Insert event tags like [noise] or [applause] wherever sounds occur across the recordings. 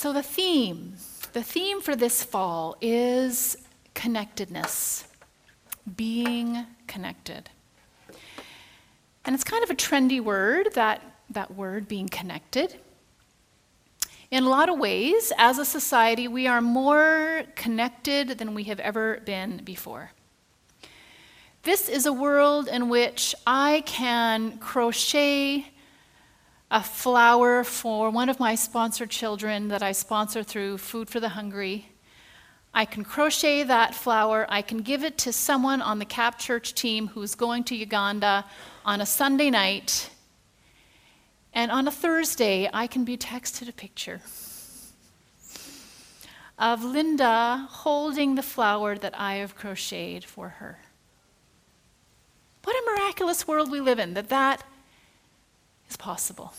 So, the theme, the theme for this fall is connectedness, being connected. And it's kind of a trendy word, that, that word being connected. In a lot of ways, as a society, we are more connected than we have ever been before. This is a world in which I can crochet a flower for one of my sponsored children that I sponsor through Food for the Hungry. I can crochet that flower. I can give it to someone on the CAP Church team who's going to Uganda on a Sunday night. And on a Thursday, I can be texted a picture of Linda holding the flower that I have crocheted for her. What a miraculous world we live in that that is possible.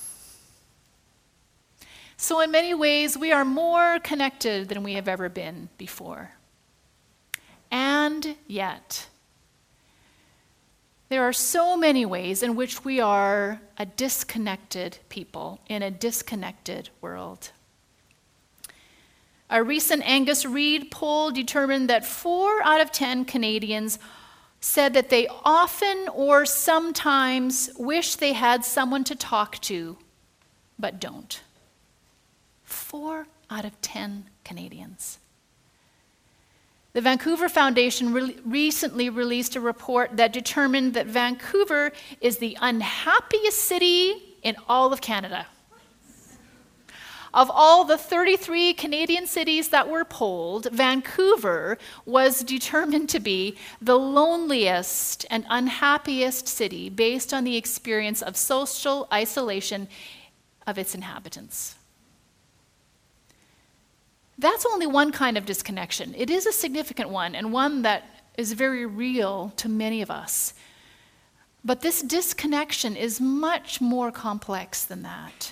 So, in many ways, we are more connected than we have ever been before. And yet, there are so many ways in which we are a disconnected people in a disconnected world. A recent Angus Reid poll determined that four out of 10 Canadians said that they often or sometimes wish they had someone to talk to, but don't. Four out of 10 Canadians. The Vancouver Foundation re- recently released a report that determined that Vancouver is the unhappiest city in all of Canada. Of all the 33 Canadian cities that were polled, Vancouver was determined to be the loneliest and unhappiest city based on the experience of social isolation of its inhabitants. That's only one kind of disconnection. It is a significant one, and one that is very real to many of us. But this disconnection is much more complex than that.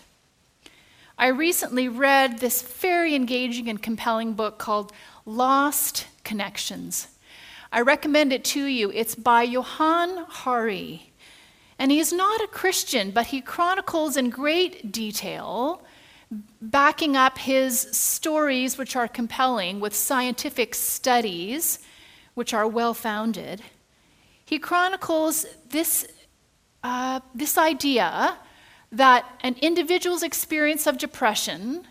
I recently read this very engaging and compelling book called Lost Connections. I recommend it to you. It's by Johann Hari. And he is not a Christian, but he chronicles in great detail, backing up his stories, which are compelling, with scientific studies, which are well founded. He chronicles this, uh, this idea that an individual's experience of depression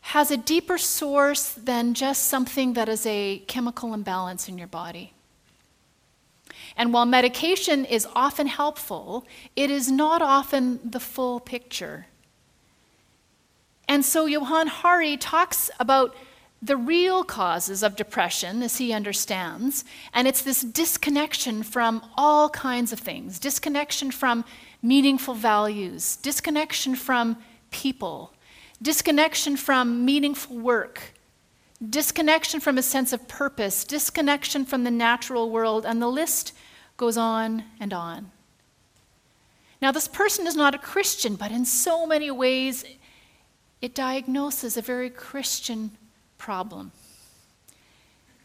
has a deeper source than just something that is a chemical imbalance in your body. And while medication is often helpful, it is not often the full picture. And so Johann Hari talks about the real causes of depression, as he understands, and it's this disconnection from all kinds of things disconnection from meaningful values, disconnection from people, disconnection from meaningful work, disconnection from a sense of purpose, disconnection from the natural world, and the list goes on and on. Now, this person is not a Christian, but in so many ways, it diagnoses a very Christian problem.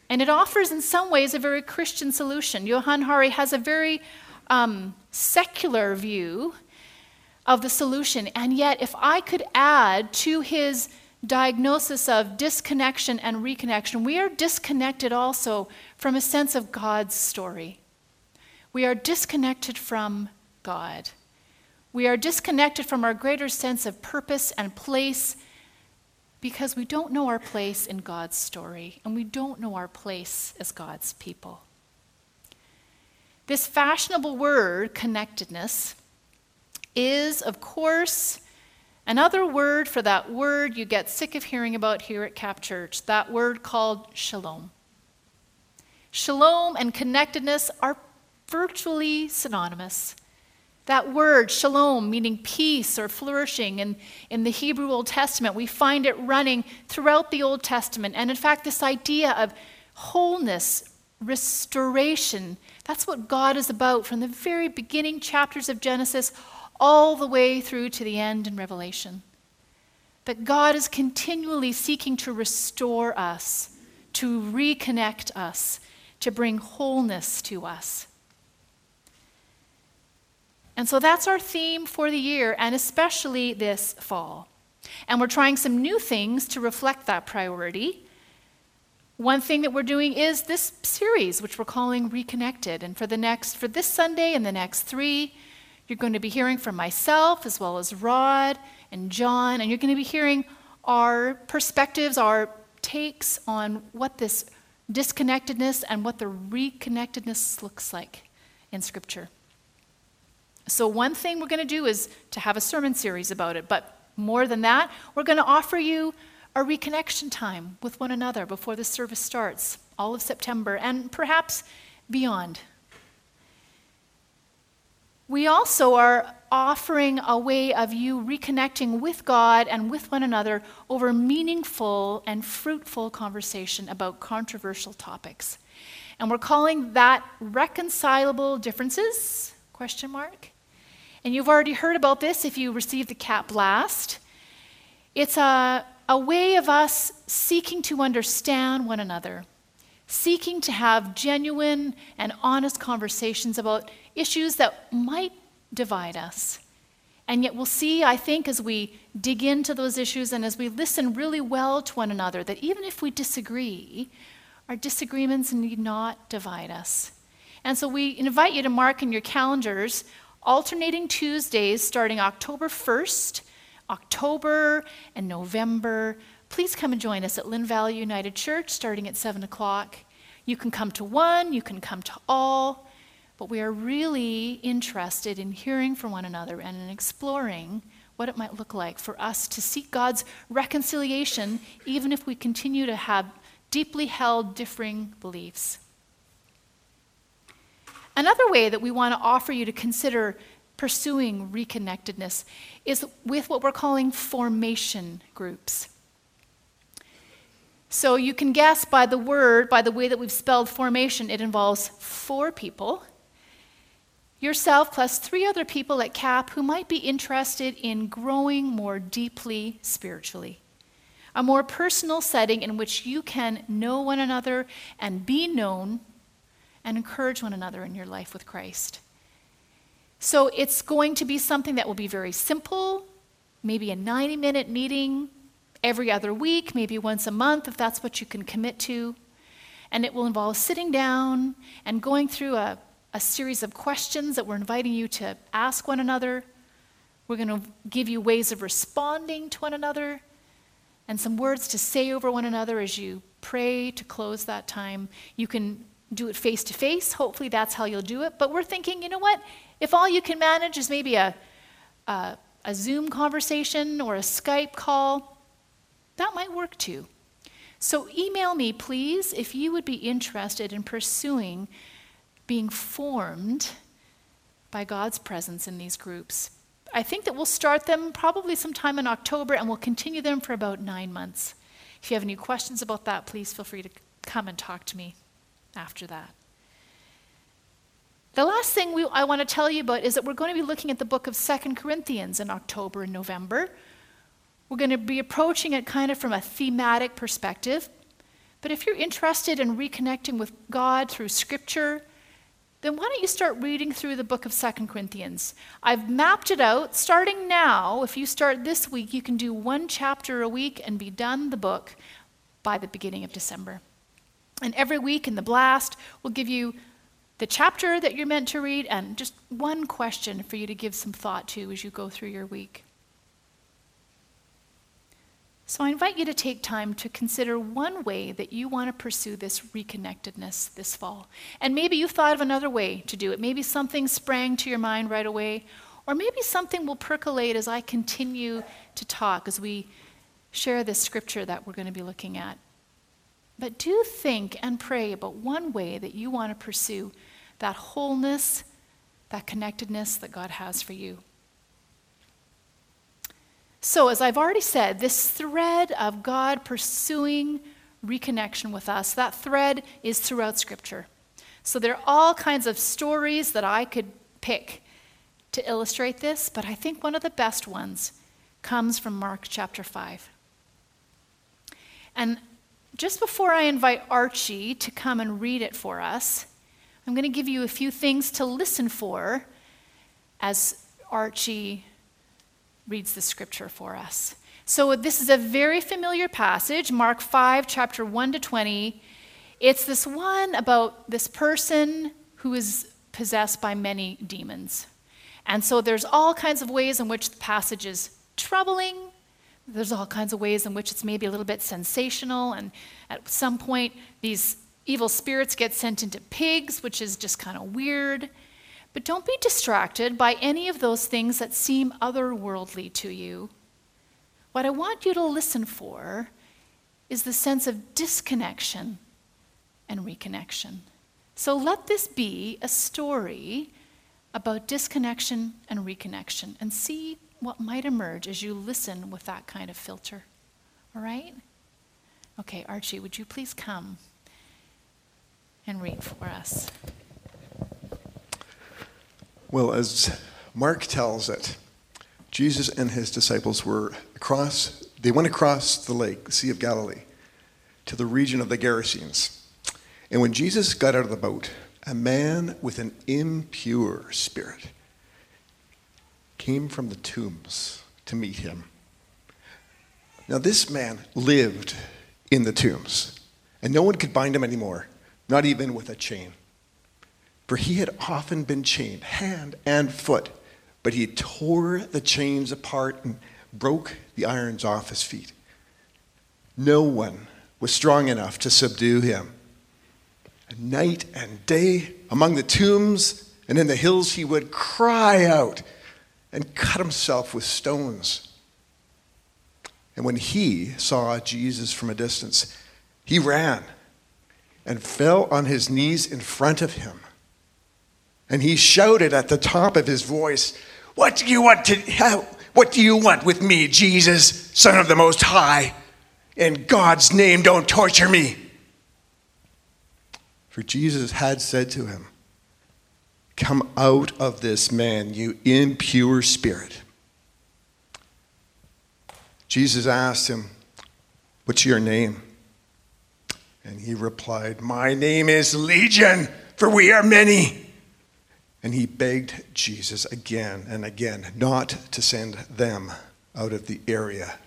And it offers, in some ways, a very Christian solution. Johann Hari has a very um, secular view of the solution. And yet, if I could add to his diagnosis of disconnection and reconnection, we are disconnected also from a sense of God's story. We are disconnected from God. We are disconnected from our greater sense of purpose and place because we don't know our place in God's story and we don't know our place as God's people. This fashionable word, connectedness, is, of course, another word for that word you get sick of hearing about here at Cap Church, that word called shalom. Shalom and connectedness are virtually synonymous. That word, shalom, meaning peace or flourishing, in, in the Hebrew Old Testament, we find it running throughout the Old Testament. And in fact, this idea of wholeness, restoration, that's what God is about from the very beginning chapters of Genesis all the way through to the end in Revelation. That God is continually seeking to restore us, to reconnect us, to bring wholeness to us. And so that's our theme for the year, and especially this fall. And we're trying some new things to reflect that priority. One thing that we're doing is this series, which we're calling Reconnected. And for the next, for this Sunday and the next three, you're going to be hearing from myself as well as Rod and John, and you're going to be hearing our perspectives, our takes on what this disconnectedness and what the reconnectedness looks like in Scripture. So, one thing we're going to do is to have a sermon series about it, but more than that, we're going to offer you a reconnection time with one another before the service starts, all of September, and perhaps beyond. We also are offering a way of you reconnecting with God and with one another over meaningful and fruitful conversation about controversial topics. And we're calling that reconcilable differences? Question mark. And you've already heard about this if you received the Cap Blast. It's a, a way of us seeking to understand one another, seeking to have genuine and honest conversations about issues that might divide us. And yet, we'll see, I think, as we dig into those issues and as we listen really well to one another, that even if we disagree, our disagreements need not divide us. And so, we invite you to mark in your calendars alternating Tuesdays starting October 1st, October, and November. Please come and join us at Lynn Valley United Church starting at 7 o'clock. You can come to one, you can come to all but we are really interested in hearing from one another and in exploring what it might look like for us to seek God's reconciliation, even if we continue to have deeply held differing beliefs. Another way that we want to offer you to consider pursuing reconnectedness is with what we're calling formation groups. So you can guess by the word, by the way that we've spelled formation, it involves four people yourself plus three other people at CAP who might be interested in growing more deeply spiritually. A more personal setting in which you can know one another and be known and encourage one another in your life with Christ. So it's going to be something that will be very simple, maybe a 90 minute meeting every other week, maybe once a month if that's what you can commit to. And it will involve sitting down and going through a a series of questions that we're inviting you to ask one another. We're going to give you ways of responding to one another and some words to say over one another as you pray to close that time. You can do it face to face. Hopefully, that's how you'll do it. But we're thinking, you know what? If all you can manage is maybe a, a, a Zoom conversation or a Skype call, that might work too. So, email me, please, if you would be interested in pursuing being formed by God's presence in these groups. I think that we'll start them probably sometime in October and we'll continue them for about nine months. If you have any questions about that, please feel free to come and talk to me after that. The last thing we, I want to tell you about is that we're going to be looking at the book of Second Corinthians in October and November. We're going to be approaching it kind of from a thematic perspective. But if you're interested in reconnecting with God through Scripture, then why don't you start reading through the book of Second Corinthians? I've mapped it out. Starting now, if you start this week, you can do one chapter a week and be done the book by the beginning of December. And every week in the blast, we'll give you the chapter that you're meant to read and just one question for you to give some thought to as you go through your week. So I invite you to take time to consider one way that you want to pursue this reconnectedness this fall. And maybe you've thought of another way to do it. Maybe something sprang to your mind right away, or maybe something will percolate as I continue to talk as we share this scripture that we're going to be looking at. But do think and pray about one way that you want to pursue that wholeness, that connectedness that God has for you. So, as I've already said, this thread of God pursuing reconnection with us, that thread is throughout Scripture. So, there are all kinds of stories that I could pick to illustrate this, but I think one of the best ones comes from Mark chapter 5. And just before I invite Archie to come and read it for us, I'm going to give you a few things to listen for as Archie reads the scripture for us. So, this is a very familiar passage, Mark 5, chapter 1 to 20. It's this one about this person who is possessed by many demons. And so, there's all kinds of ways in which the passage is troubling. There's all kinds of ways in which it's maybe a little bit sensational. And at some point, these evil spirits get sent into pigs, which is just kind of weird. But don't be distracted by any of those things that seem otherworldly to you. What I want you to listen for is the sense of disconnection and reconnection. So let this be a story about disconnection and reconnection and see what might emerge as you listen with that kind of filter. All right? Okay, Archie, would you please come and read for us? Well, as Mark tells it, Jesus and his disciples were across, they went across the lake, the Sea of Galilee, to the region of the Gerasenes. And when Jesus got out of the boat, a man with an impure spirit came from the tombs to meet him. Now, this man lived in the tombs, and no one could bind him anymore, not even with a chain for he had often been chained, hand and foot, but he tore the chains apart and broke the irons off his feet. No one was strong enough to subdue him. Night and day, among the tombs and in the hills, he would cry out and cut himself with stones. And when he saw Jesus from a distance, he ran and fell on his knees in front of him and he shouted at the top of his voice, What do you want to what do you want with me, Jesus, Son of the Most High? In God's name, don't torture me. For Jesus had said to him, Come out of this man, you impure spirit. Jesus asked him, What's your name? And he replied, My name is Legion, for we are many. And he begged Jesus again and again not to send them out of the area.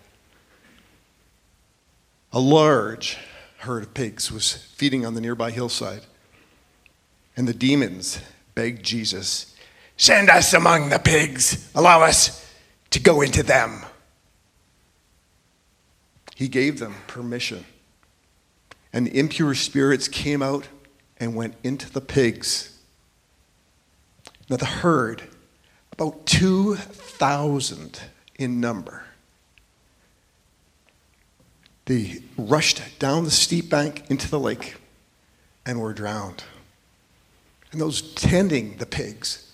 A large herd of pigs was feeding on the nearby hillside. And the demons begged Jesus, Send us among the pigs, allow us to go into them. He gave them permission. And the impure spirits came out and went into the pigs now, the herd, about 2,000 in number, they rushed down the steep bank into the lake and were drowned. And those tending the pigs,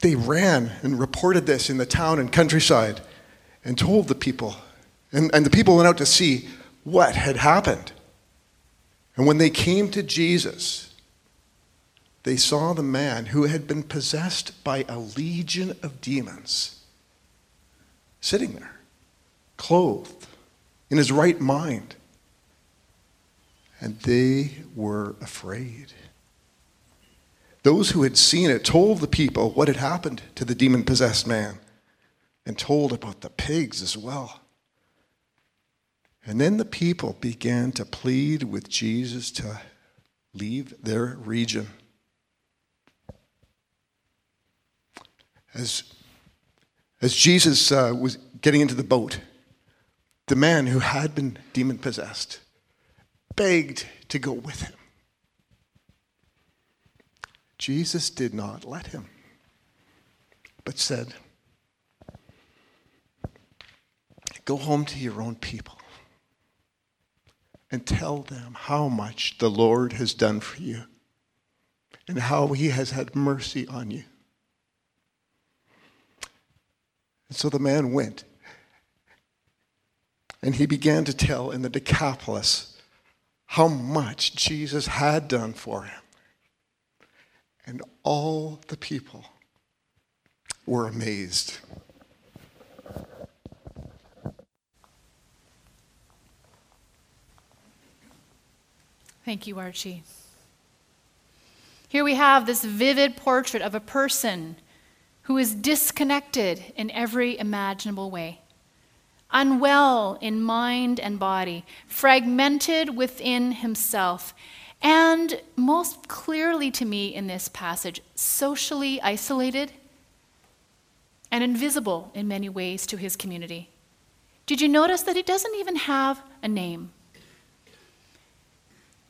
they ran and reported this in the town and countryside and told the people. And, and the people went out to see what had happened. And when they came to Jesus, they saw the man who had been possessed by a legion of demons sitting there, clothed, in his right mind. And they were afraid. Those who had seen it told the people what had happened to the demon possessed man and told about the pigs as well. And then the people began to plead with Jesus to leave their region. As, as Jesus uh, was getting into the boat, the man who had been demon possessed begged to go with him. Jesus did not let him, but said, Go home to your own people and tell them how much the Lord has done for you and how he has had mercy on you. And so the man went. And he began to tell in the Decapolis how much Jesus had done for him. And all the people were amazed. Thank you, Archie. Here we have this vivid portrait of a person who is disconnected in every imaginable way, unwell in mind and body, fragmented within himself, and most clearly to me in this passage, socially isolated and invisible in many ways to his community. Did you notice that he doesn't even have a name?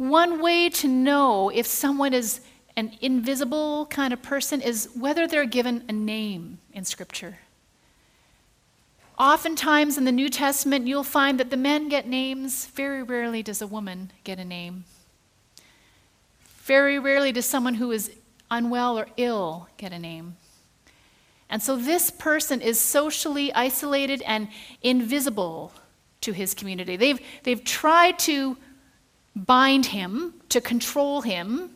One way to know if someone is an invisible kind of person is whether they're given a name in Scripture. Oftentimes in the New Testament, you'll find that the men get names. Very rarely does a woman get a name. Very rarely does someone who is unwell or ill get a name. And so this person is socially isolated and invisible to his community. They've, they've tried to bind him, to control him,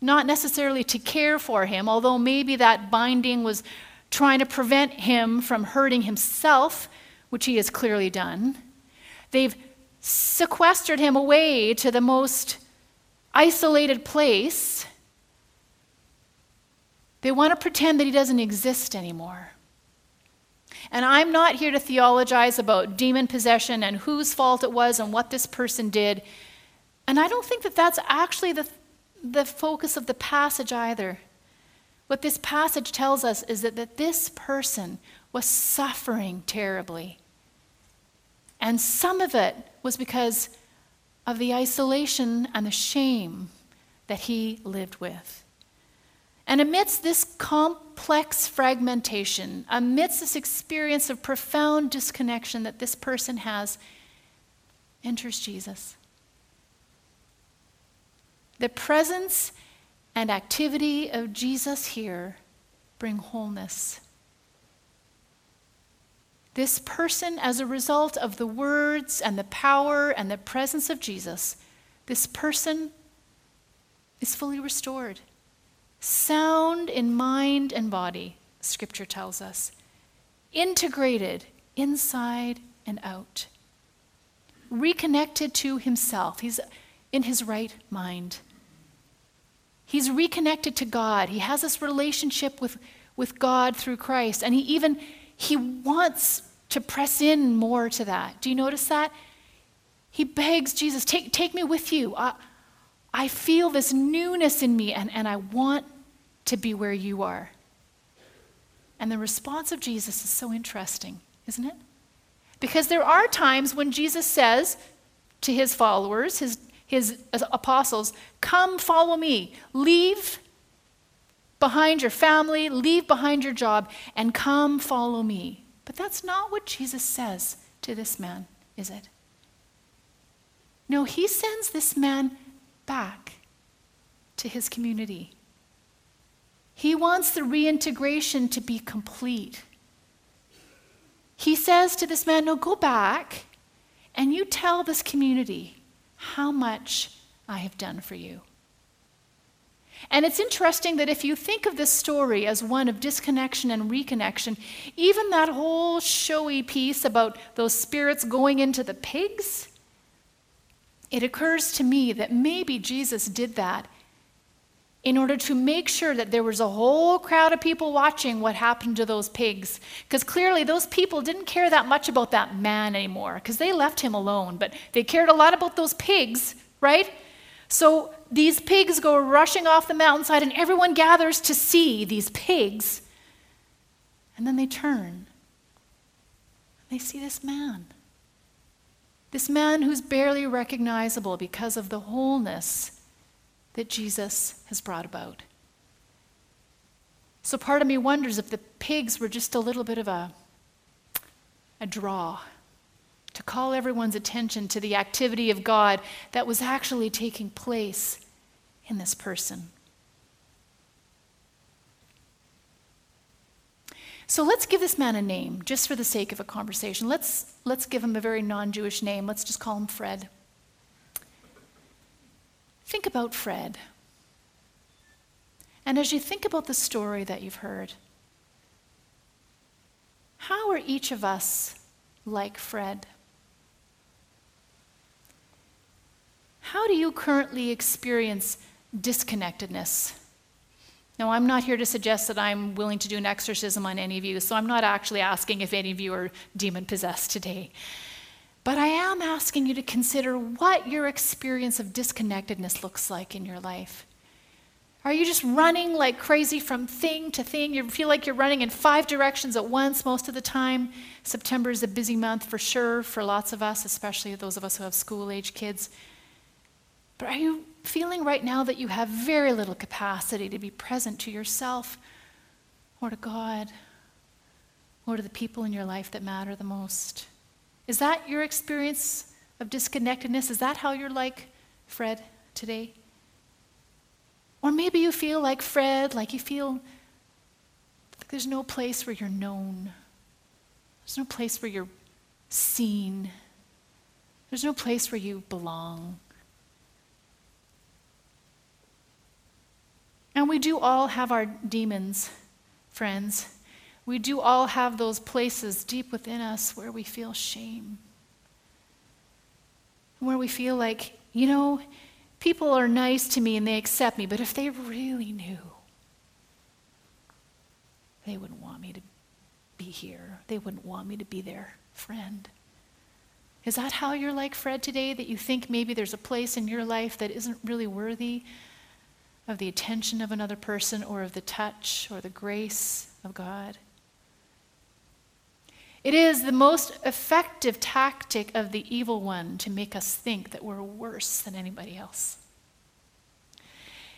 not necessarily to care for him, although maybe that binding was trying to prevent him from hurting himself, which he has clearly done. They've sequestered him away to the most isolated place. They want to pretend that he doesn't exist anymore. And I'm not here to theologize about demon possession and whose fault it was and what this person did. And I don't think that that's actually the, the focus of the passage either. What this passage tells us is that, that this person was suffering terribly. And some of it was because of the isolation and the shame that he lived with. And amidst this complex fragmentation, amidst this experience of profound disconnection that this person has, enters Jesus. The presence and activity of Jesus here bring wholeness. This person, as a result of the words and the power and the presence of Jesus, this person is fully restored. Sound in mind and body, Scripture tells us. Integrated inside and out. Reconnected to himself. He's in his right mind. He's reconnected to God. He has this relationship with, with God through Christ. And he even he wants to press in more to that. Do you notice that? He begs Jesus, take, take me with you. I, I feel this newness in me, and, and I want to be where you are. And the response of Jesus is so interesting, isn't it? Because there are times when Jesus says to his followers, his his apostles, Come follow me. Leave behind your family, leave behind your job, and come follow me. But that's not what Jesus says to this man, is it? No, he sends this man back to his community. He wants the reintegration to be complete. He says to this man, No, go back and you tell this community how much I have done for you. And it's interesting that if you think of this story as one of disconnection and reconnection, even that whole showy piece about those spirits going into the pigs, it occurs to me that maybe Jesus did that in order to make sure that there was a whole crowd of people watching what happened to those pigs. Because clearly, those people didn't care that much about that man anymore, because they left him alone. But they cared a lot about those pigs, right? So these pigs go rushing off the mountainside, and everyone gathers to see these pigs. And then they turn. They see this man. This man who's barely recognizable because of the wholeness that Jesus has brought about. So part of me wonders if the pigs were just a little bit of a, a draw to call everyone's attention to the activity of God that was actually taking place in this person. So let's give this man a name, just for the sake of a conversation. Let's, let's give him a very non Jewish name. Let's just call him Fred. Think about Fred. And as you think about the story that you've heard, how are each of us like Fred? How do you currently experience disconnectedness Now, I'm not here to suggest that I'm willing to do an exorcism on any of you, so I'm not actually asking if any of you are demon possessed today. But I am asking you to consider what your experience of disconnectedness looks like in your life. Are you just running like crazy from thing to thing? You feel like you're running in five directions at once most of the time. September is a busy month for sure for lots of us, especially those of us who have school age kids. But are you feeling right now that you have very little capacity to be present to yourself or to God or to the people in your life that matter the most? Is that your experience of disconnectedness? Is that how you're like Fred today? Or maybe you feel like Fred, like you feel like there's no place where you're known. There's no place where you're seen. There's no place where you belong. And we do all have our demons, friends. We do all have those places deep within us where we feel shame. Where we feel like, you know, People are nice to me and they accept me, but if they really knew, they wouldn't want me to be here. They wouldn't want me to be their friend. Is that how you're like Fred today? That you think maybe there's a place in your life that isn't really worthy of the attention of another person or of the touch or the grace of God? It is the most effective tactic of the evil one to make us think that we're worse than anybody else.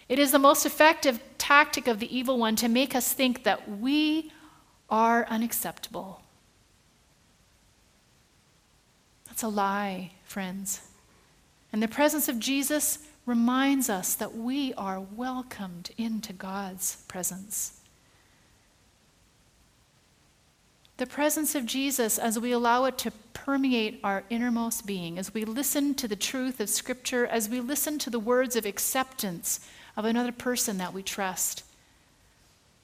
It is the most effective tactic of the evil one to make us think that we are unacceptable. That's a lie, friends. And the presence of Jesus reminds us that we are welcomed into God's presence. The presence of Jesus, as we allow it to permeate our innermost being, as we listen to the truth of Scripture, as we listen to the words of acceptance of another person that we trust,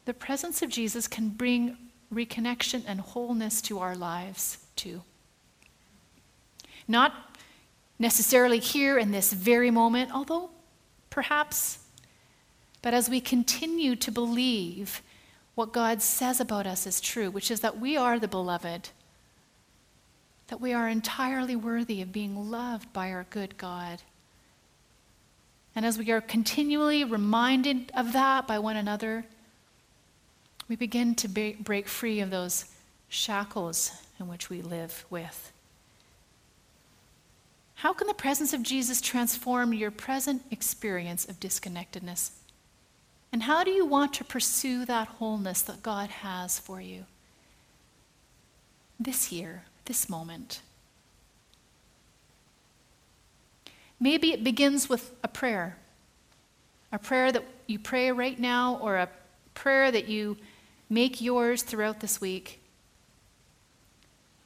the presence of Jesus can bring reconnection and wholeness to our lives too. Not necessarily here in this very moment, although perhaps, but as we continue to believe what God says about us is true, which is that we are the beloved, that we are entirely worthy of being loved by our good God. And as we are continually reminded of that by one another, we begin to break free of those shackles in which we live with. How can the presence of Jesus transform your present experience of disconnectedness? And how do you want to pursue that wholeness that God has for you this year, this moment? Maybe it begins with a prayer, a prayer that you pray right now, or a prayer that you make yours throughout this week.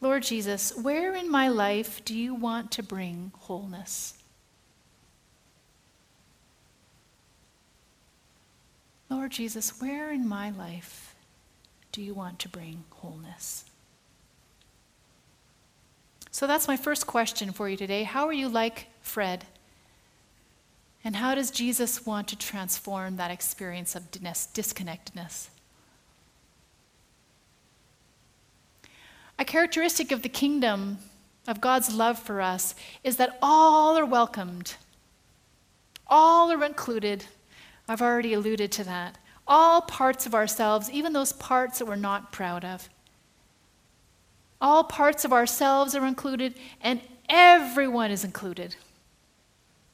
Lord Jesus, where in my life do you want to bring wholeness? Lord Jesus, where in my life do you want to bring wholeness? So that's my first question for you today. How are you like Fred? And how does Jesus want to transform that experience of disconnectedness? A characteristic of the kingdom, of God's love for us, is that all are welcomed, all are included, I've already alluded to that. All parts of ourselves, even those parts that we're not proud of. All parts of ourselves are included, and everyone is included.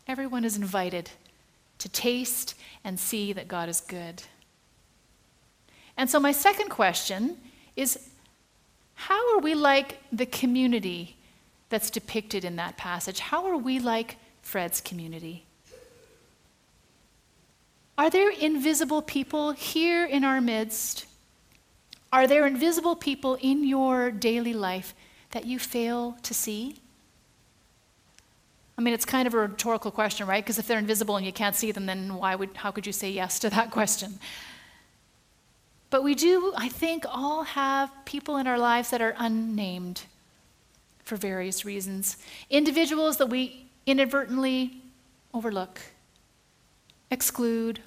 Everyone is invited to taste and see that God is good. And so, my second question is how are we like the community that's depicted in that passage? How are we like Fred's community? Are there invisible people here in our midst? Are there invisible people in your daily life that you fail to see? I mean, it's kind of a rhetorical question, right? Because if they're invisible and you can't see them, then why would, how could you say yes to that [laughs] question? But we do, I think, all have people in our lives that are unnamed for various reasons. Individuals that we inadvertently overlook exclude,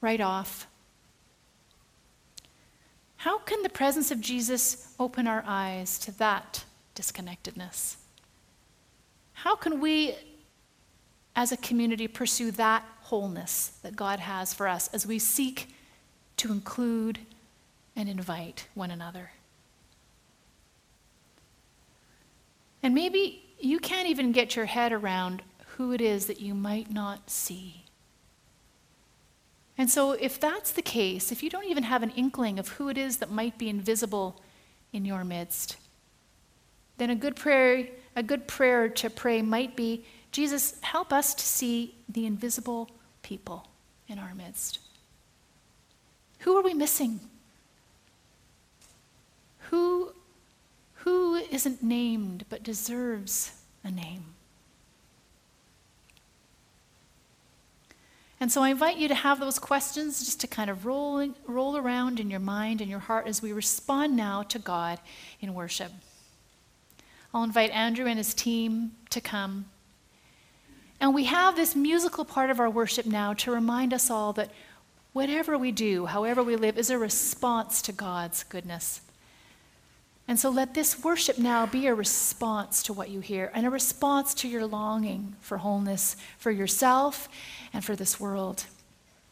right off. How can the presence of Jesus open our eyes to that disconnectedness? How can we, as a community, pursue that wholeness that God has for us as we seek to include and invite one another? And maybe you can't even get your head around who it is that you might not see. And so, if that's the case, if you don't even have an inkling of who it is that might be invisible in your midst, then a good prayer, a good prayer to pray might be, Jesus, help us to see the invisible people in our midst. Who are we missing? Who, who isn't named but deserves a name? And so I invite you to have those questions just to kind of roll, roll around in your mind and your heart as we respond now to God in worship. I'll invite Andrew and his team to come. And we have this musical part of our worship now to remind us all that whatever we do, however we live, is a response to God's goodness. And so let this worship now be a response to what you hear and a response to your longing for wholeness for yourself and for this world.